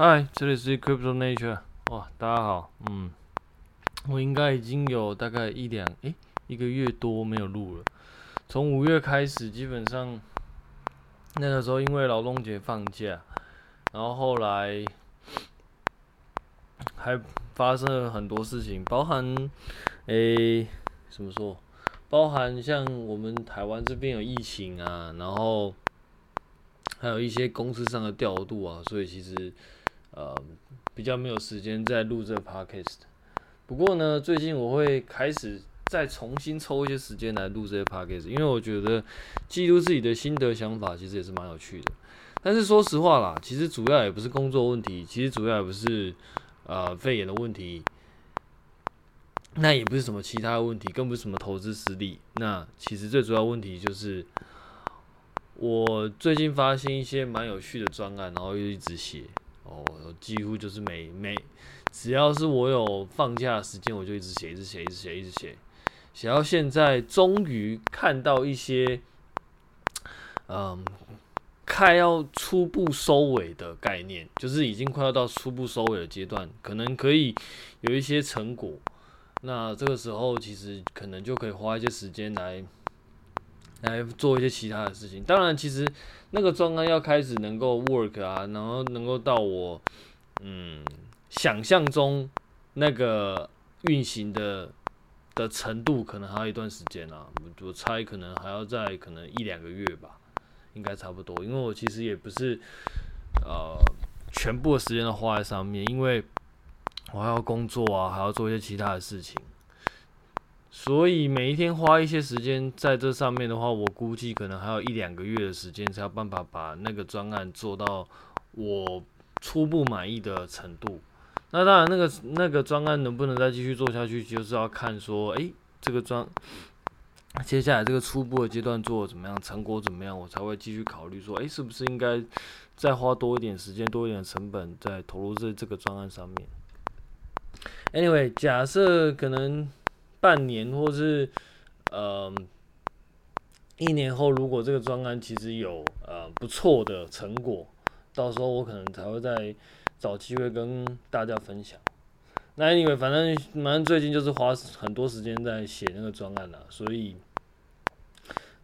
嗨，这里是 Crypto Nature。哇，大家好，嗯，我应该已经有大概一两诶、一个月多没有录了。从五月开始，基本上那个时候因为劳动节放假，然后后来还发生了很多事情，包含诶、怎么说？包含像我们台湾这边有疫情啊，然后还有一些公司上的调度啊，所以其实。呃，比较没有时间再录这个 podcast。不过呢，最近我会开始再重新抽一些时间来录这些 podcast，因为我觉得记录自己的心得想法其实也是蛮有趣的。但是说实话啦，其实主要也不是工作问题，其实主要也不是呃肺炎的问题，那也不是什么其他问题，更不是什么投资失利。那其实最主要问题就是我最近发现一些蛮有趣的专案，然后又一直写。哦，几乎就是每每只要是我有放假的时间，我就一直写，一直写，一直写，一直写，写到现在，终于看到一些，嗯，快要初步收尾的概念，就是已经快要到初步收尾的阶段，可能可以有一些成果。那这个时候，其实可能就可以花一些时间来。来做一些其他的事情。当然，其实那个专案要开始能够 work 啊，然后能够到我嗯想象中那个运行的的程度，可能还要一段时间啊。我我猜可能还要再可能一两个月吧，应该差不多。因为我其实也不是呃全部的时间都花在上面，因为我还要工作啊，还要做一些其他的事情。所以每一天花一些时间在这上面的话，我估计可能还有一两个月的时间才有办法把那个专案做到我初步满意的程度。那当然，那个那个专案能不能再继续做下去，就是要看说，诶，这个专接下来这个初步的阶段做得怎么样，成果怎么样，我才会继续考虑说，诶，是不是应该再花多一点时间，多一点成本，再投入在这个专案上面。Anyway，假设可能。半年，或是呃一年后，如果这个专案其实有呃不错的成果，到时候我可能才会再找机会跟大家分享。那因为反正反正最近就是花很多时间在写那个专案了，所以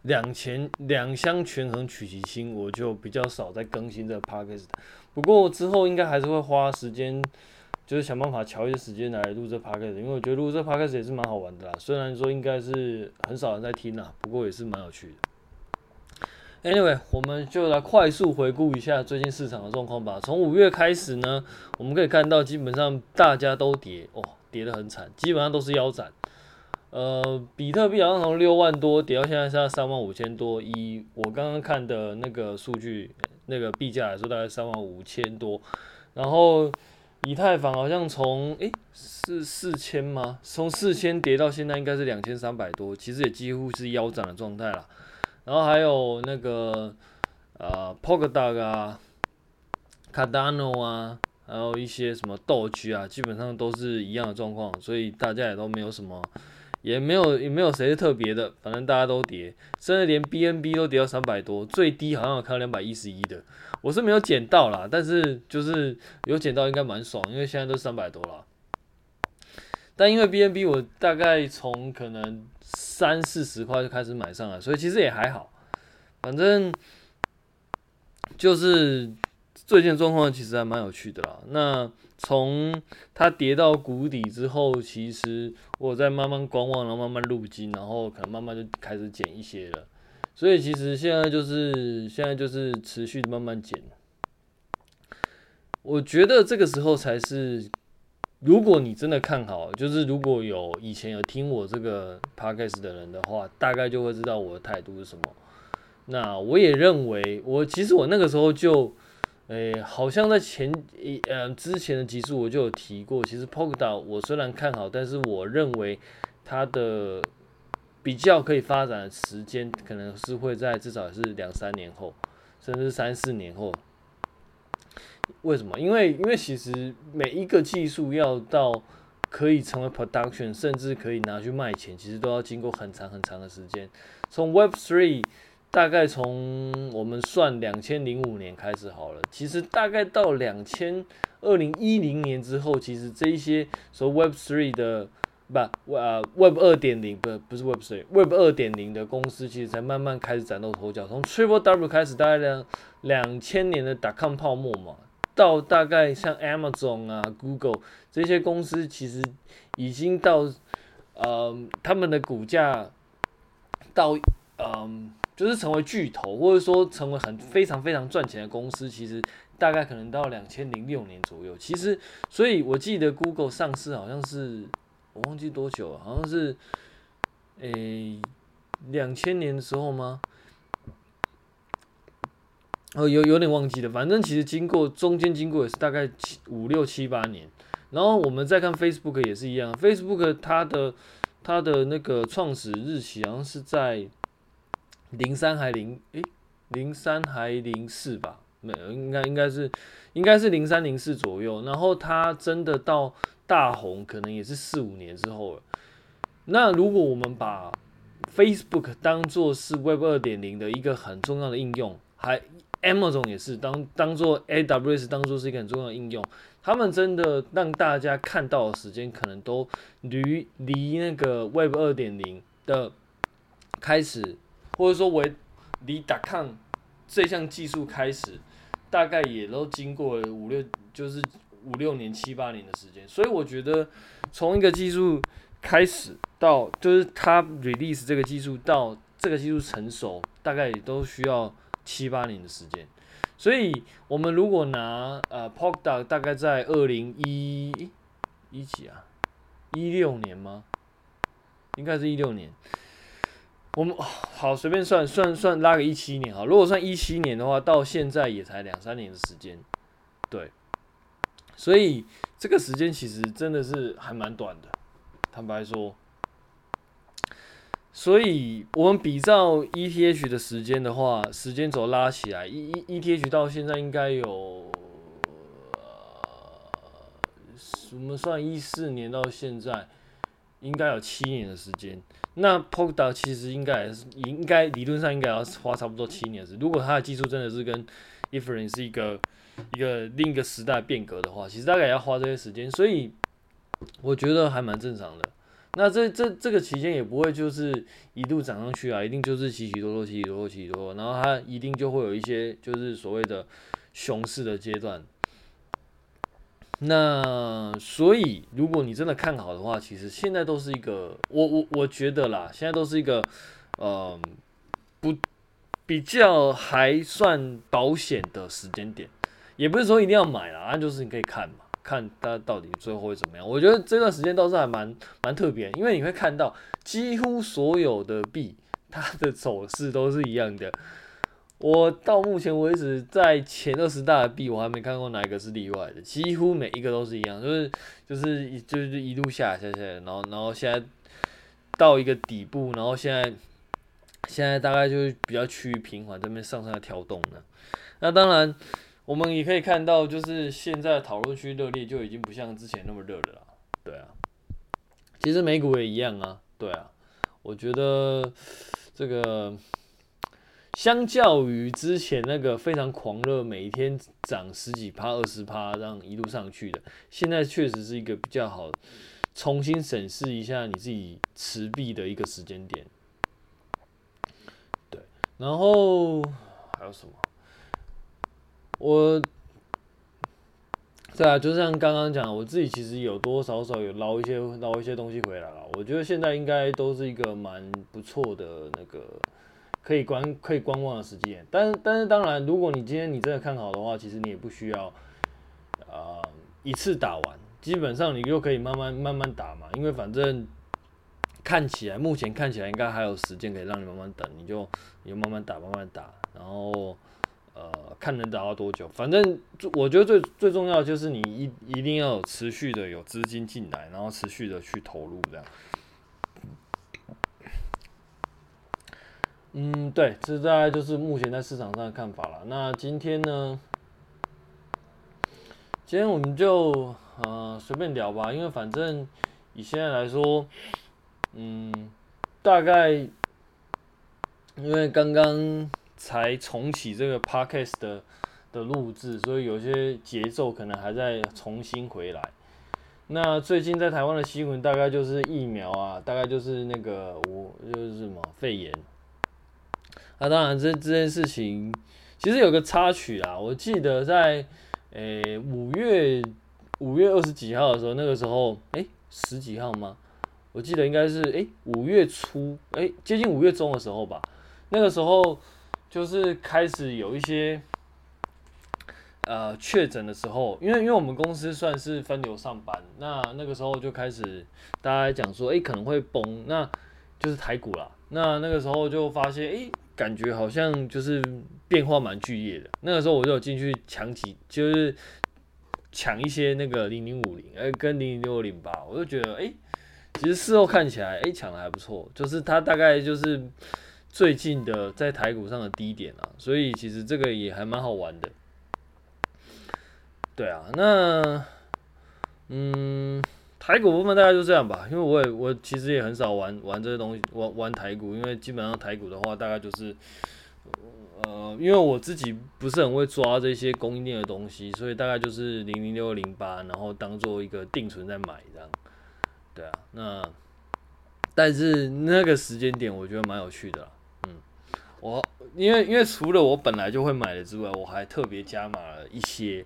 两全两相权衡取其轻，我就比较少在更新这个 podcast。不过之后应该还是会花时间。就是想办法调一些时间来录这 p o c a s t 因为我觉得录这 p o c a s t 也是蛮好玩的啦。虽然说应该是很少人在听啦，不过也是蛮有趣的。Anyway，我们就来快速回顾一下最近市场的状况吧。从五月开始呢，我们可以看到基本上大家都跌，哦，跌得很惨，基本上都是腰斩。呃，比特币好像从六万多跌到现在是三万五千多，以我刚刚看的那个数据，那个币价来说大概三万五千多，然后。以太坊好像从诶是四千吗？从四千跌到现在应该是两千三百多，其实也几乎是腰斩的状态了。然后还有那个呃 Polkadot 啊，Cardano 啊，还有一些什么 Doge 啊，基本上都是一样的状况，所以大家也都没有什么，也没有也没有谁是特别的，反正大家都跌，甚至连 BNB 都跌到三百多，最低好像有看到两百一十一的。我是没有捡到啦，但是就是有捡到应该蛮爽，因为现在都三百多了。但因为 BNB 我大概从可能三四十块就开始买上了，所以其实也还好。反正就是最近状况其实还蛮有趣的啦。那从它跌到谷底之后，其实我在慢慢观望，然后慢慢入金，然后可能慢慢就开始减一些了。所以其实现在就是现在就是持续慢慢减，我觉得这个时候才是，如果你真的看好，就是如果有以前有听我这个 podcast 的人的话，大概就会知道我的态度是什么。那我也认为，我其实我那个时候就，诶，好像在前一呃之前的集数我就有提过，其实 Polkadot 我虽然看好，但是我认为它的。比较可以发展的时间，可能是会在至少是两三年后，甚至三四年后。为什么？因为因为其实每一个技术要到可以成为 production，甚至可以拿去卖钱，其实都要经过很长很长的时间。从 Web Three 大概从我们算两千零五年开始好了，其实大概到两千二零一零年之后，其实这一些说 Web Three 的不呃 Web 二点零不不是 Web Three，Web 二点零的公司，其实才慢慢开始崭露头角。从 Triple W 开始，大概两两千年的 Dotcom 泡沫嘛，到大概像 Amazon 啊、Google 这些公司，其实已经到呃他们的股价到嗯。就是成为巨头，或者说成为很非常非常赚钱的公司，其实大概可能到两千零六年左右。其实，所以我记得 Google 上市好像是我忘记多久了，好像是诶两千年的时候吗？哦，有有点忘记了。反正其实经过中间经过也是大概七五六七八年。然后我们再看 Facebook 也是一样，Facebook 它的它的那个创始日期好像是在。零三还零诶，零三还零四吧？没有，应该应该是应该是零三零四左右。然后它真的到大红，可能也是四五年之后了。那如果我们把 Facebook 当做是 Web 二点零的一个很重要的应用，还 Amazon 也是当当做 AWS 当做是一个很重要的应用，他们真的让大家看到的时间，可能都离离那个 Web 二点零的开始。或者说，我离 .com 这项技术开始，大概也都经过五六，就是五六年、七八年的时间。所以我觉得，从一个技术开始到，就是它 release 这个技术到这个技术成熟，大概也都需要七八年的时间。所以，我们如果拿呃 p o k d o 大概在二零一一几啊，一六年吗？应该是一六年。我们好随便算算算拉个一七年哈，如果算一七年的话，到现在也才两三年的时间，对，所以这个时间其实真的是还蛮短的，坦白说。所以我们比照 ETH 的时间的话，时间轴拉起来，E E ETH 到现在应该有，呃，我们算一四年到现在，应该有七年的时间。那 Polkadot 其实应该也是应该理论上应该要花差不多七年时。如果它的技术真的是跟 Ethereum 是一个一个另一个时代变革的话，其实大概也要花这些时间。所以我觉得还蛮正常的。那这这这个期间也不会就是一路涨上去啊，一定就是起起落落，起起落落，起起落落，然后它一定就会有一些就是所谓的熊市的阶段。那所以，如果你真的看好的话，其实现在都是一个，我我我觉得啦，现在都是一个，呃，不比较还算保险的时间点，也不是说一定要买啦，那就是你可以看嘛，看它到底最后会怎么样。我觉得这段时间倒是还蛮蛮特别，因为你会看到几乎所有的币，它的走势都是一样的。我到目前为止，在前二十大的币，我还没看过哪一个是例外的，几乎每一个都是一样，就是就是一就是一路下下下，然后然后现在到一个底部，然后现在现在大概就是比较趋于平缓，这边上上的跳动呢。那当然，我们也可以看到，就是现在讨论区热烈就已经不像之前那么热了啦。对啊，其实美股也一样啊。对啊，我觉得这个。相较于之前那个非常狂热，每一天涨十几趴、二十趴，这样一路上去的，现在确实是一个比较好，重新审视一下你自己持币的一个时间点。对，然后还有什么？我，对啊，就像刚刚讲，我自己其实有多少少有捞一些捞一些东西回来了。我觉得现在应该都是一个蛮不错的那个。可以观可以观望的时间，但是但是当然，如果你今天你真的看好的话，其实你也不需要，呃，一次打完，基本上你就可以慢慢慢慢打嘛，因为反正看起来目前看起来应该还有时间可以让你慢慢等，你就你就慢慢打慢慢打，然后呃看能打到多久，反正我觉得最最重要的就是你一一定要有持续的有资金进来，然后持续的去投入这样。嗯，对，这大概就是目前在市场上的看法了。那今天呢？今天我们就呃随便聊吧，因为反正以现在来说，嗯，大概因为刚刚才重启这个 podcast 的的录制，所以有些节奏可能还在重新回来。那最近在台湾的新闻大概就是疫苗啊，大概就是那个我就是什么肺炎。那、啊、当然这这件事情其实有个插曲啊，我记得在诶五月五月二十几号的时候，那个时候诶十几号吗？我记得应该是诶五月初诶接近五月中的时候吧，那个时候就是开始有一些。呃，确诊的时候，因为因为我们公司算是分流上班，那那个时候就开始大家讲说，哎、欸，可能会崩，那就是台股啦。那那个时候就发现，哎、欸，感觉好像就是变化蛮剧烈的。那个时候我就有进去抢几，就是抢一些那个零零五零，哎，跟零零六零八，我就觉得，哎、其实事后看起来，哎、抢的还不错，就是它大概就是最近的在台股上的低点啊，所以其实这个也还蛮好玩的。对啊，那嗯，台股部分大概就这样吧，因为我也我其实也很少玩玩这些东西，玩玩台股，因为基本上台股的话，大概就是呃，因为我自己不是很会抓这些供应链的东西，所以大概就是零零六零八，然后当做一个定存在买这样。对啊，那但是那个时间点我觉得蛮有趣的啦，嗯，我因为因为除了我本来就会买的之外，我还特别加码了一些。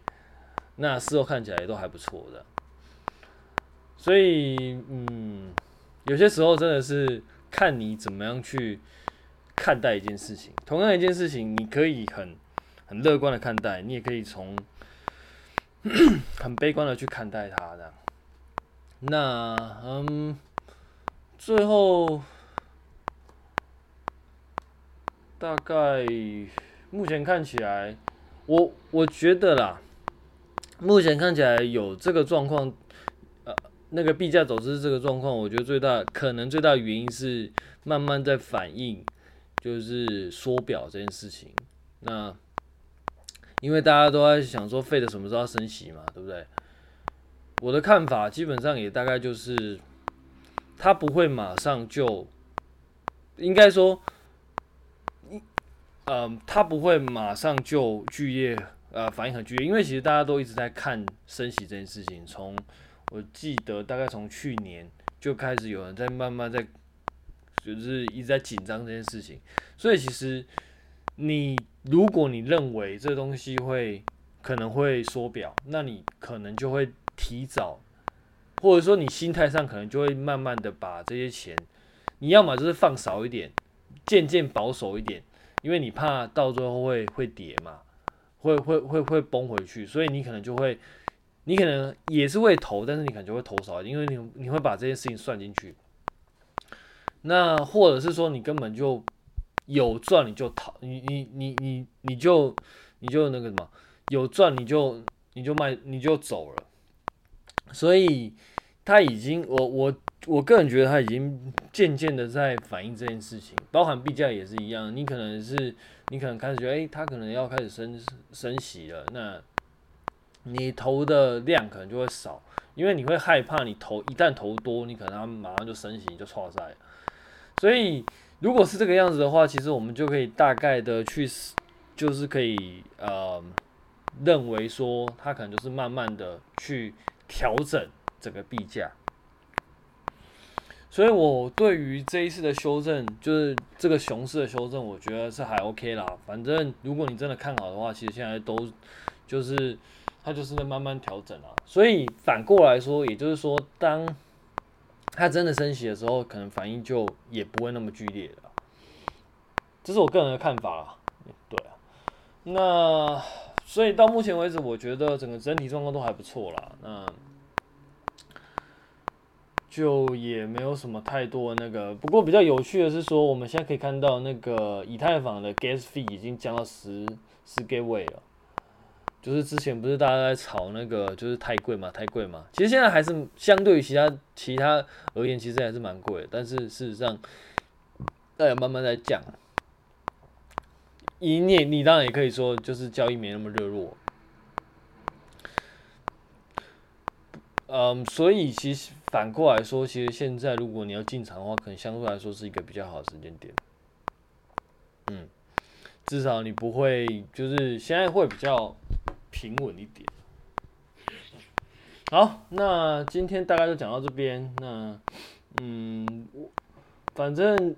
那事后看起来都还不错的，所以嗯，有些时候真的是看你怎么样去看待一件事情。同样一件事情，你可以很很乐观的看待，你也可以从 很悲观的去看待它的。那嗯，最后大概目前看起来，我我觉得啦。目前看起来有这个状况，那个币价走势这个状况，我觉得最大可能最大原因是慢慢在反映，就是缩表这件事情。那因为大家都在想说，Fed 什么时候要升息嘛，对不对？我的看法基本上也大概就是，它不会马上就，应该说，嗯、呃，它不会马上就剧烈。呃，反应很剧烈，因为其实大家都一直在看升息这件事情。从我记得大概从去年就开始有人在慢慢在，就是一直在紧张这件事情。所以其实你如果你认为这东西会可能会缩表，那你可能就会提早，或者说你心态上可能就会慢慢的把这些钱，你要么就是放少一点，渐渐保守一点，因为你怕到最后会会跌嘛。会会会会崩回去，所以你可能就会，你可能也是会投，但是你可能就会投少，因为你你会把这件事情算进去。那或者是说你根本就有赚你就逃，你你你你你就你就那个什么，有赚你就你就卖你就走了。所以他已经，我我我个人觉得他已经渐渐的在反映这件事情，包含币价也是一样，你可能是。你可能开始觉得，哎、欸，他可能要开始升升息了，那你投的量可能就会少，因为你会害怕你投一旦投多，你可能它马上就升息，就错赛。所以如果是这个样子的话，其实我们就可以大概的去，就是可以呃认为说，它可能就是慢慢的去调整整个币价。所以，我对于这一次的修正，就是这个熊市的修正，我觉得是还 OK 啦。反正，如果你真的看好的话，其实现在都就是它就是在慢慢调整啊。所以反过来说，也就是说，当它真的升息的时候，可能反应就也不会那么剧烈了。这是我个人的看法啦。对啊，那所以到目前为止，我觉得整个整体状况都还不错啦。那。就也没有什么太多那个，不过比较有趣的是说，我们现在可以看到那个以太坊的 gas fee 已经降到十十 gateway 了，就是之前不是大家在炒那个就是太贵嘛，太贵嘛，其实现在还是相对于其他其他而言，其实还是蛮贵，但是事实上，大家慢慢在降，你你你当然也可以说就是交易没那么热络。嗯，所以其实反过来说，其实现在如果你要进场的话，可能相对来说是一个比较好的时间点。嗯，至少你不会就是现在会比较平稳一点。好，那今天大概就讲到这边。那，嗯，我反正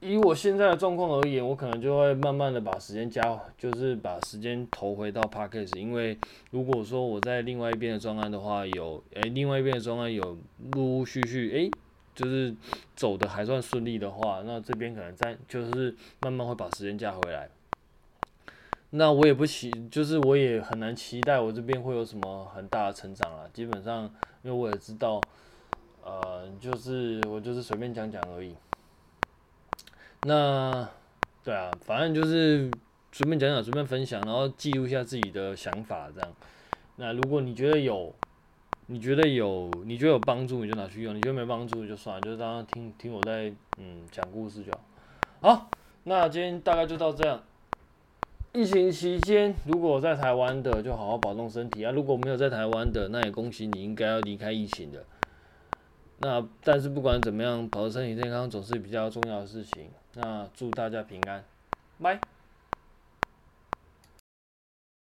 以我现在的状况而言，我可能就会慢慢的把时间加，就是把时间投回到 Podcast。因为如果说我在另外一边的专案的话，有，诶、另外一边的专案有陆陆续续，诶、就是走的还算顺利的话，那这边可能在就是慢慢会把时间加回来。那我也不期，就是我也很难期待我这边会有什么很大的成长啊。基本上，因为我也知道，呃，就是我就是随便讲讲而已。那，对啊，反正就是随便讲讲，随便分享，然后记录一下自己的想法这样。那如果你觉得有，你觉得有，你觉得有帮助，你就拿去用；你觉得没帮助就算了，就当听听我在嗯讲故事就好。好，那今天大概就到这样。疫情期间，如果在台湾的，就好好保重身体啊；如果没有在台湾的，那也恭喜你，应该要离开疫情的。那但是不管怎么样，保持身体健康总是比较重要的事情。那祝大家平安，拜。